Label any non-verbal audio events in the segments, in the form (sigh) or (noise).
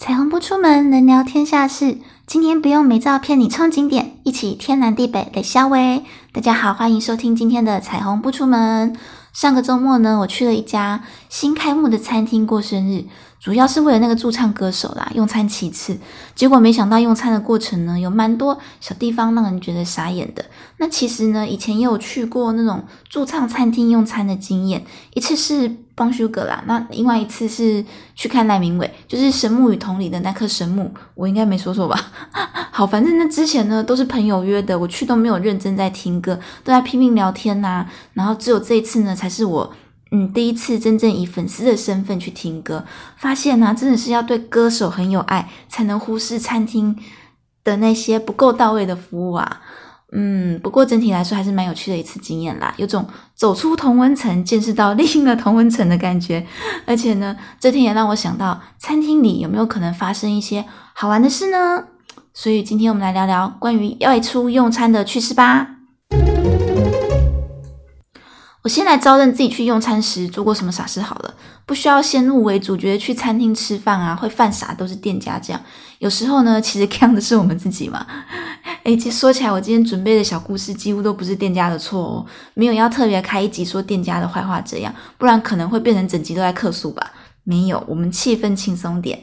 彩虹不出门，能聊天下事。今天不用美照骗你冲景点，一起天南地北来消威。大家好，欢迎收听今天的彩虹不出门。上个周末呢，我去了一家新开幕的餐厅过生日。主要是为了那个驻唱歌手啦，用餐其次。结果没想到用餐的过程呢，有蛮多小地方让人觉得傻眼的。那其实呢，以前也有去过那种驻唱餐厅用餐的经验，一次是邦修格啦，那另外一次是去看赖明伟，就是《神木与同里》的那棵神木，我应该没说错吧？(laughs) 好，反正那之前呢都是朋友约的，我去都没有认真在听歌，都在拼命聊天呐。然后只有这一次呢，才是我。嗯，第一次真正以粉丝的身份去听歌，发现呢，真的是要对歌手很有爱，才能忽视餐厅的那些不够到位的服务啊。嗯，不过整体来说还是蛮有趣的一次经验啦，有种走出同温层，见识到另一个同温层的感觉。而且呢，这天也让我想到，餐厅里有没有可能发生一些好玩的事呢？所以今天我们来聊聊关于外出用餐的趣事吧。我先来招认自己去用餐时做过什么傻事好了，不需要先入为主，觉得去餐厅吃饭啊会犯傻都是店家这样。有时候呢，其实坑的是我们自己嘛。(laughs) 诶，其实说起来，我今天准备的小故事几乎都不是店家的错哦，没有要特别开一集说店家的坏话这样，不然可能会变成整集都在客诉吧。没有，我们气氛轻松点。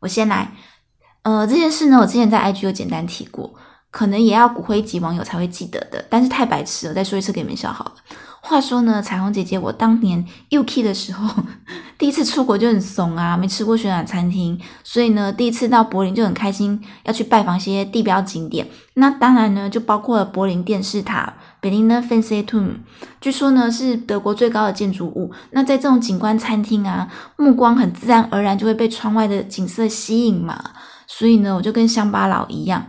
我先来，呃，这件事呢，我之前在 IG 有简单提过，可能也要骨灰级网友才会记得的，但是太白痴了，再说一次给你们笑好了。话说呢，彩虹姐姐，我当年 UK 的时候，(laughs) 第一次出国就很怂啊，没吃过旋转餐厅，所以呢，第一次到柏林就很开心，要去拜访一些地标景点。那当然呢，就包括了柏林电视塔，Berlin Fernsehturm），据说呢是德国最高的建筑物。那在这种景观餐厅啊，目光很自然而然就会被窗外的景色吸引嘛，所以呢，我就跟乡巴佬一样，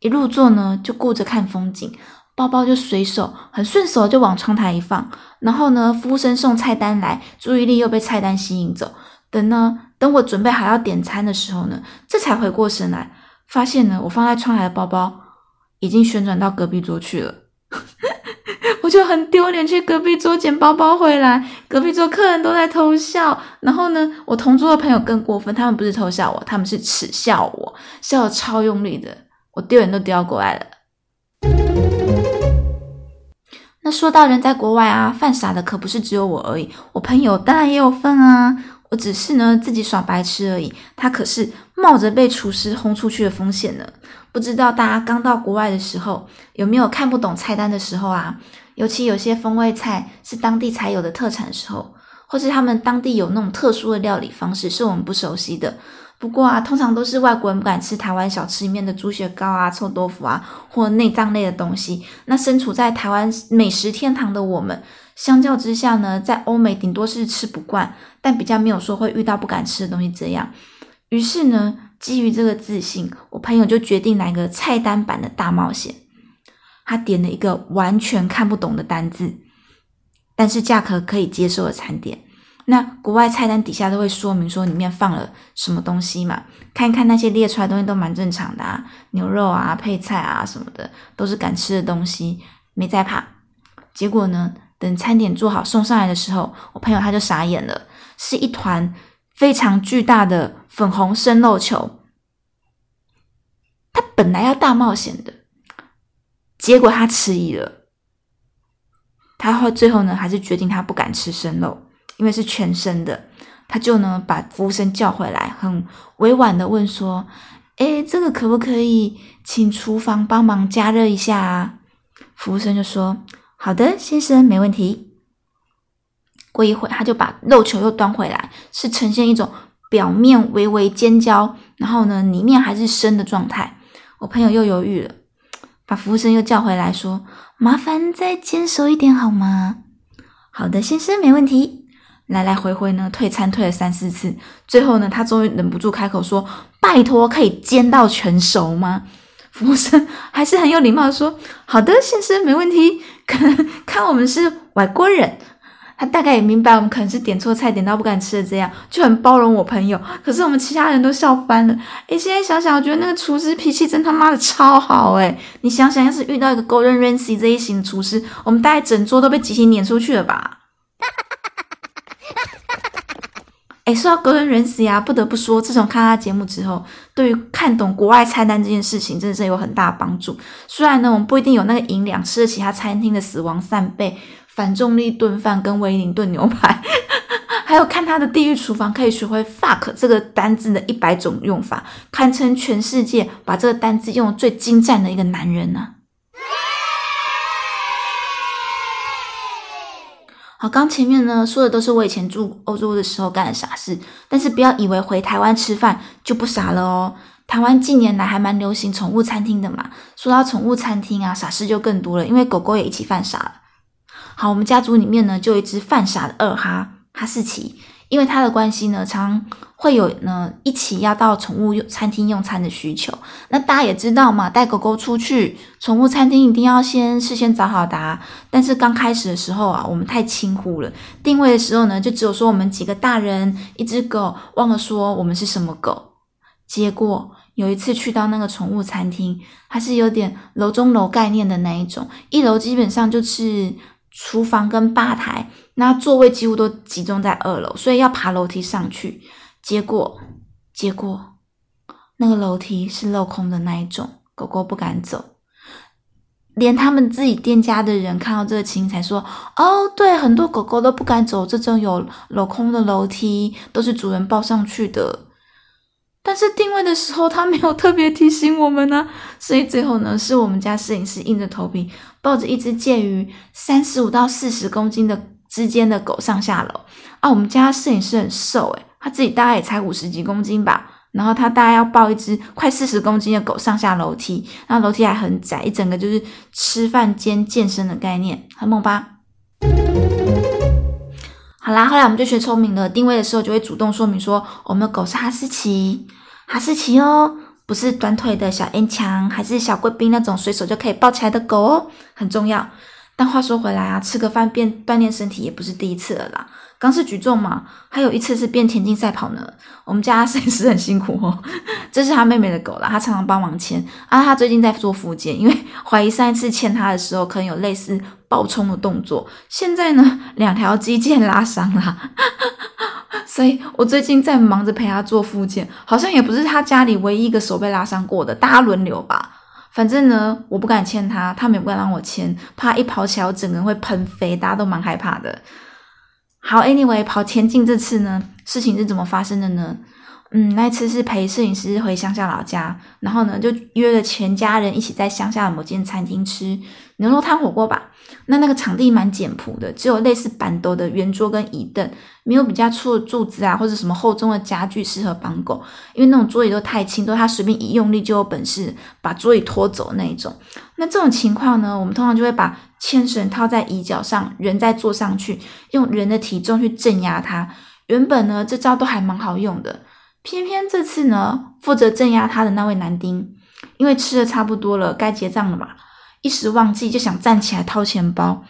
一入座呢就顾着看风景。包包就随手很顺手就往窗台一放，然后呢，服务生送菜单来，注意力又被菜单吸引走。等呢，等我准备好要点餐的时候呢，这才回过神来，发现呢，我放在窗台的包包已经旋转到隔壁桌去了。(laughs) 我就很丢脸，去隔壁桌捡包包回来，隔壁桌客人都在偷笑。然后呢，我同桌的朋友更过分，他们不是偷笑我，他们是耻笑我，笑的超用力的，我丢脸都丢过来了。说到人在国外啊，犯傻的可不是只有我而已，我朋友当然也有份啊。我只是呢自己耍白痴而已，他可是冒着被厨师轰出去的风险呢。不知道大家刚到国外的时候有没有看不懂菜单的时候啊？尤其有些风味菜是当地才有的特产的时候，或是他们当地有那种特殊的料理方式是我们不熟悉的。不过啊，通常都是外国人不敢吃台湾小吃里面的猪血糕啊、臭豆腐啊，或内脏类的东西。那身处在台湾美食天堂的我们，相较之下呢，在欧美顶多是吃不惯，但比较没有说会遇到不敢吃的东西这样。于是呢，基于这个自信，我朋友就决定来个菜单版的大冒险。他点了一个完全看不懂的单字，但是价格可以接受的餐点。那国外菜单底下都会说明说里面放了什么东西嘛？看一看那些列出来东西都蛮正常的啊，牛肉啊、配菜啊什么的都是敢吃的东西，没在怕。结果呢，等餐点做好送上来的时候，我朋友他就傻眼了，是一团非常巨大的粉红生肉球。他本来要大冒险的，结果他迟疑了，他后最后呢还是决定他不敢吃生肉。因为是全生的，他就呢把服务生叫回来，很委婉的问说：“哎，这个可不可以请厨房帮忙加热一下啊？”服务生就说：“好的，先生，没问题。”过一会他就把肉球又端回来，是呈现一种表面微微尖焦，然后呢里面还是生的状态。我朋友又犹豫了，把服务生又叫回来说：“麻烦再煎熟一点好吗？”“好的，先生，没问题。”来来回回呢，退餐退了三四次，最后呢，他终于忍不住开口说：“拜托，可以煎到全熟吗？”服务生还是很有礼貌的说：“好的，先生，没问题。”可能看我们是外国人，他大概也明白我们可能是点错菜，点到不敢吃的，这样就很包容我朋友。可是我们其他人都笑翻了。诶，现在想想，我觉得那个厨师脾气真他妈的超好诶，你想想，要是遇到一个 Golden Ramsy 这一型厨师，我们大概整桌都被集体撵出去了吧？哎，说到 Gordon Ramsay 啊，不得不说，自从看他节目之后，对于看懂国外菜单这件事情，真的是有很大的帮助。虽然呢，我们不一定有那个银两，吃得起他餐厅的死亡扇贝、反重力炖饭跟威灵顿牛排，(laughs) 还有看他的地狱厨房，可以学会 fuck 这个单字的一百种用法，堪称全世界把这个单字用的最精湛的一个男人呢。好，刚前面呢说的都是我以前住欧洲的时候干的傻事，但是不要以为回台湾吃饭就不傻了哦。台湾近年来还蛮流行宠物餐厅的嘛。说到宠物餐厅啊，傻事就更多了，因为狗狗也一起犯傻了。好，我们家族里面呢就有一只犯傻的二哈哈士奇。因为他的关系呢，常会有呢一起要到宠物餐厅用餐的需求。那大家也知道嘛，带狗狗出去宠物餐厅一定要先事先找好答。但是刚开始的时候啊，我们太轻忽了。定位的时候呢，就只有说我们几个大人一只狗，忘了说我们是什么狗。结果有一次去到那个宠物餐厅，它是有点楼中楼概念的那一种，一楼基本上就是厨房跟吧台。那座位几乎都集中在二楼，所以要爬楼梯上去。结果，结果那个楼梯是镂空的那一种，狗狗不敢走。连他们自己店家的人看到这个情才说：“哦，对，很多狗狗都不敢走这种有镂空的楼梯，都是主人抱上去的。”但是定位的时候，他没有特别提醒我们呢，所以最后呢，是我们家摄影师硬着头皮抱着一只介于三十五到四十公斤的。之间的狗上下楼啊，我们家摄影师很瘦诶，他自己大概也才五十几公斤吧，然后他大概要抱一只快四十公斤的狗上下楼梯，那楼梯还很窄，一整个就是吃饭兼健身的概念，很猛吧？好啦，后来我们就学聪明了，定位的时候就会主动说明说，我们的狗是哈士奇，哈士奇哦，不是短腿的小 N 强，还是小贵宾那种随手就可以抱起来的狗哦，很重要。但话说回来啊，吃个饭变锻炼身体也不是第一次了啦。刚是举重嘛，还有一次是变田径赛跑呢。我们家 (laughs) 摄影师很辛苦哦，(laughs) 这是他妹妹的狗啦，他常常帮忙牵啊。他最近在做复健，因为怀疑上一次牵他的时候可能有类似爆冲的动作，现在呢两条肌腱拉伤了，(laughs) 所以我最近在忙着陪他做复健，好像也不是他家里唯一一个手被拉伤过的，大家轮流吧。反正呢，我不敢牵它，它也不敢让我牵，怕一跑起来我整个人会喷飞，大家都蛮害怕的。好，Anyway，跑前进这次呢，事情是怎么发生的呢？嗯，那一次是陪摄影师回乡下老家，然后呢就约了全家人一起在乡下的某间餐厅吃牛肉汤火锅吧。那那个场地蛮简朴的，只有类似板凳的圆桌跟椅凳，没有比较粗的柱子啊，或者什么厚重的家具适合绑狗，因为那种桌椅都太轻，都他随便一用力就有本事把桌椅拖走那一种。那这种情况呢，我们通常就会把牵绳套在椅脚上，人再坐上去，用人的体重去镇压它。原本呢，这招都还蛮好用的，偏偏这次呢，负责镇压他的那位男丁，因为吃的差不多了，该结账了嘛。一时忘记，就想站起来掏钱包，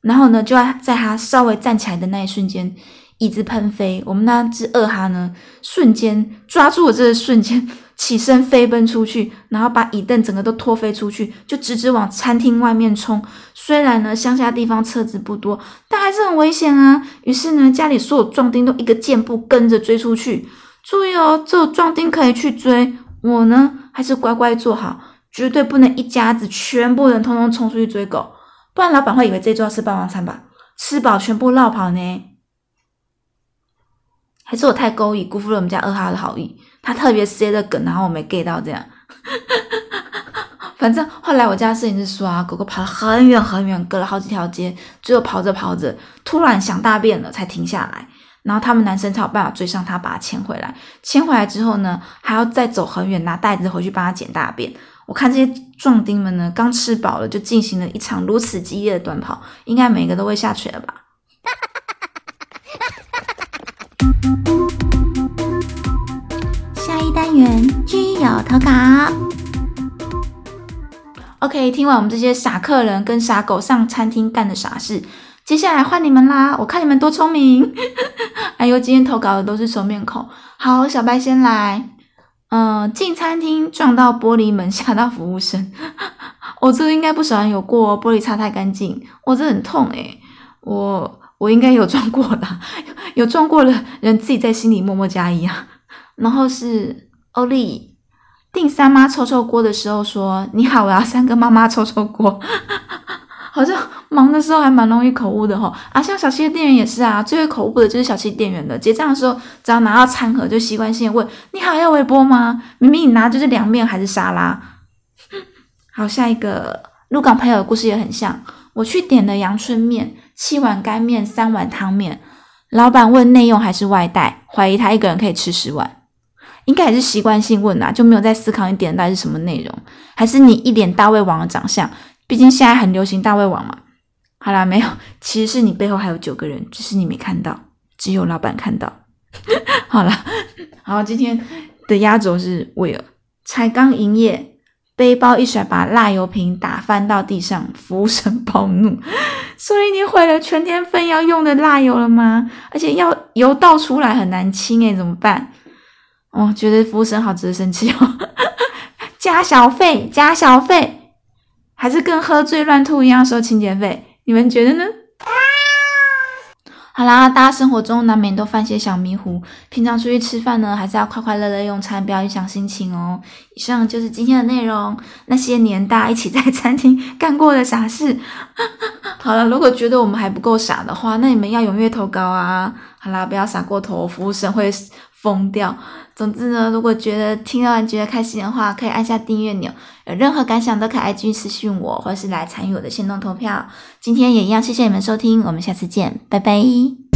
然后呢，就要在他稍微站起来的那一瞬间，椅子喷飞。我们那只二哈呢，瞬间抓住了这个瞬间，起身飞奔出去，然后把椅凳整个都拖飞出去，就直直往餐厅外面冲。虽然呢，乡下地方车子不多，但还是很危险啊。于是呢，家里所有壮丁都一个箭步跟着追出去。注意哦，只有壮丁可以去追，我呢，还是乖乖坐好。绝对不能一家子全部人通通冲出去追狗，不然老板会以为这桌要吃霸王餐吧？吃饱全部绕跑呢？还是我太勾引，辜负了我们家二哈的好意？他特别塞的梗，然后我没 get 到这样。(laughs) 反正后来我家摄影师说啊，狗狗跑了很远很远，隔了好几条街，最后跑着跑着，突然想大便了，才停下来。然后他们男生才有办法追上他，把他牵回来。牵回来之后呢，还要再走很远，拿袋子回去帮他捡大便。我看这些壮丁们呢，刚吃饱了就进行了一场如此激烈的短跑，应该每个都会下垂了吧？下一单元居友投稿。OK，听完我们这些傻客人跟傻狗上餐厅干的傻事，接下来换你们啦！我看你们多聪明。(laughs) 哎呦，今天投稿的都是熟面孔。好，小白先来。嗯，进餐厅撞到玻璃门，吓到服务生。(laughs) 我这个应该不少人有过，玻璃擦太干净，我这很痛诶。我我应该有撞过啦，(laughs) 有撞过的人自己在心里默默加一啊。然后是欧丽订三妈臭臭锅的时候说：“你好，我要三个妈妈臭臭锅。(laughs) ”好像忙的时候还蛮容易口误的哈。啊，像小七的店员也是啊，最会口误的就是小七店员的。结账的时候，只要拿到餐盒，就习惯性问：“你好，要微波吗？”明明你拿就是凉面还是沙拉。(laughs) 好，下一个鹿港朋友的故事也很像。我去点了阳春面，七碗干面，三碗汤面。老板问内用还是外带，怀疑他一个人可以吃十碗，应该也是习惯性问啊，就没有在思考你点的到底是什么内容，还是你一脸大胃王的长相？毕竟现在很流行大胃王嘛。好啦，没有，其实是你背后还有九个人，只是你没看到，只有老板看到。(laughs) 好了，好，今天的压轴是威尔，才刚营业。背包一甩，把辣油瓶打翻到地上，服务生暴怒，(laughs) 所以你毁了全天份要用的辣油了吗？而且要油倒出来很难清诶，怎么办？哦，觉得服务生好值得生气哦，(laughs) 加小费，加小费，还是跟喝醉乱吐一样收清洁费？你们觉得呢？好啦，大家生活中难免都犯些小迷糊，平常出去吃饭呢，还是要快快乐乐用餐，不要影响心情哦。以上就是今天的内容，那些年大家一起在餐厅干过的傻事。好了，如果觉得我们还不够傻的话，那你们要踊跃投稿啊。好啦，不要傻过头，服务生会疯掉。总之呢，如果觉得听完觉得开心的话，可以按下订阅钮。有任何感想都可以 IG 私信我，或是来参与我的行动投票。今天也一样，谢谢你们收听，我们下次见，拜拜。